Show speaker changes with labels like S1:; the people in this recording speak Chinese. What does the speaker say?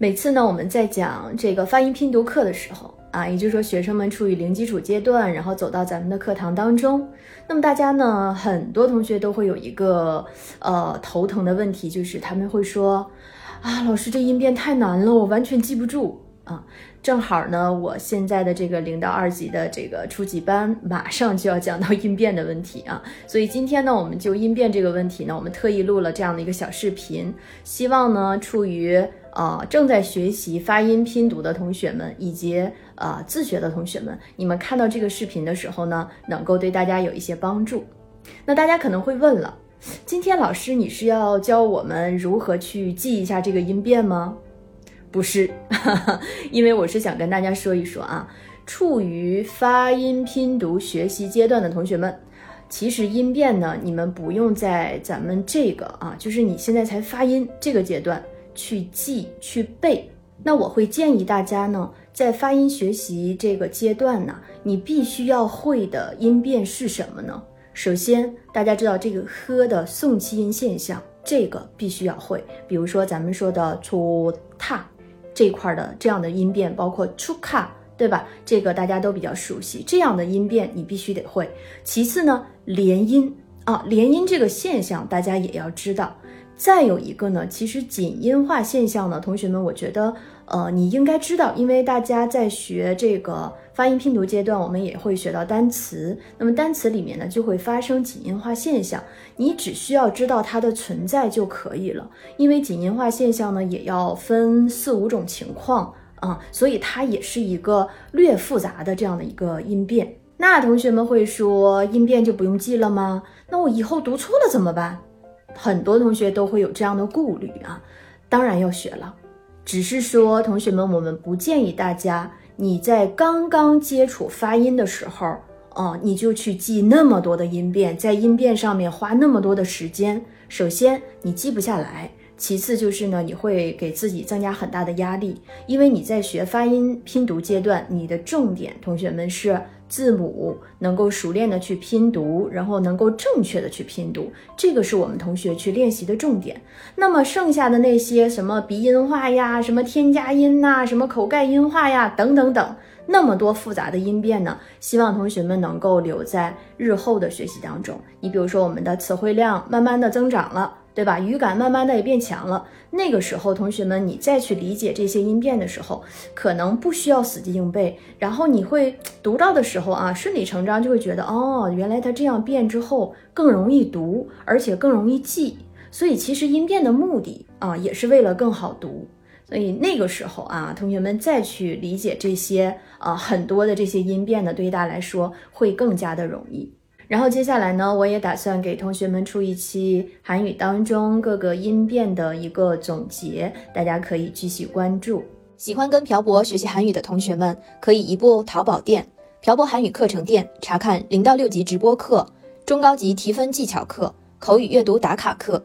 S1: 每次呢，我们在讲这个发音拼读课的时候啊，也就是说学生们处于零基础阶段，然后走到咱们的课堂当中，那么大家呢，很多同学都会有一个呃头疼的问题，就是他们会说啊，老师这音变太难了，我完全记不住啊。正好呢，我现在的这个零到二级的这个初级班马上就要讲到音变的问题啊，所以今天呢，我们就音变这个问题呢，我们特意录了这样的一个小视频，希望呢，处于呃正在学习发音拼读的同学们，以及呃自学的同学们，你们看到这个视频的时候呢，能够对大家有一些帮助。那大家可能会问了，今天老师你是要教我们如何去记一下这个音变吗？不是，因为我是想跟大家说一说啊，处于发音拼读学习阶段的同学们，其实音变呢，你们不用在咱们这个啊，就是你现在才发音这个阶段去记去背。那我会建议大家呢，在发音学习这个阶段呢，你必须要会的音变是什么呢？首先，大家知道这个呵的送气音现象，这个必须要会。比如说咱们说的出踏。这块的这样的音变，包括出卡，对吧？这个大家都比较熟悉。这样的音变你必须得会。其次呢，连音啊，连音这个现象大家也要知道。再有一个呢，其实紧音化现象呢，同学们，我觉得。呃，你应该知道，因为大家在学这个发音拼读阶段，我们也会学到单词。那么单词里面呢，就会发生紧音化现象。你只需要知道它的存在就可以了。因为紧音化现象呢，也要分四五种情况啊，所以它也是一个略复杂的这样的一个音变。那同学们会说，音变就不用记了吗？那我以后读错了怎么办？很多同学都会有这样的顾虑啊，当然要学了。只是说，同学们，我们不建议大家你在刚刚接触发音的时候，哦，你就去记那么多的音变，在音变上面花那么多的时间。首先，你记不下来；其次就是呢，你会给自己增加很大的压力，因为你在学发音拼读阶段，你的重点，同学们是。字母能够熟练的去拼读，然后能够正确的去拼读，这个是我们同学去练习的重点。那么剩下的那些什么鼻音化呀，什么添加音呐，什么口盖音化呀，等等等，那么多复杂的音变呢，希望同学们能够留在日后的学习当中。你比如说，我们的词汇量慢慢的增长了。对吧？语感慢慢的也变强了。那个时候，同学们，你再去理解这些音变的时候，可能不需要死记硬背。然后你会读到的时候啊，顺理成章就会觉得，哦，原来它这样变之后更容易读，而且更容易记。所以其实音变的目的啊，也是为了更好读。所以那个时候啊，同学们再去理解这些啊很多的这些音变呢，对于大家来说会更加的容易。然后接下来呢，我也打算给同学们出一期韩语当中各个音变的一个总结，大家可以继续关注。
S2: 喜欢跟朴博学习韩语的同学们，可以移步淘宝店“朴博韩语课程店”查看零到六级直播课、中高级提分技巧课、口语阅读打卡课。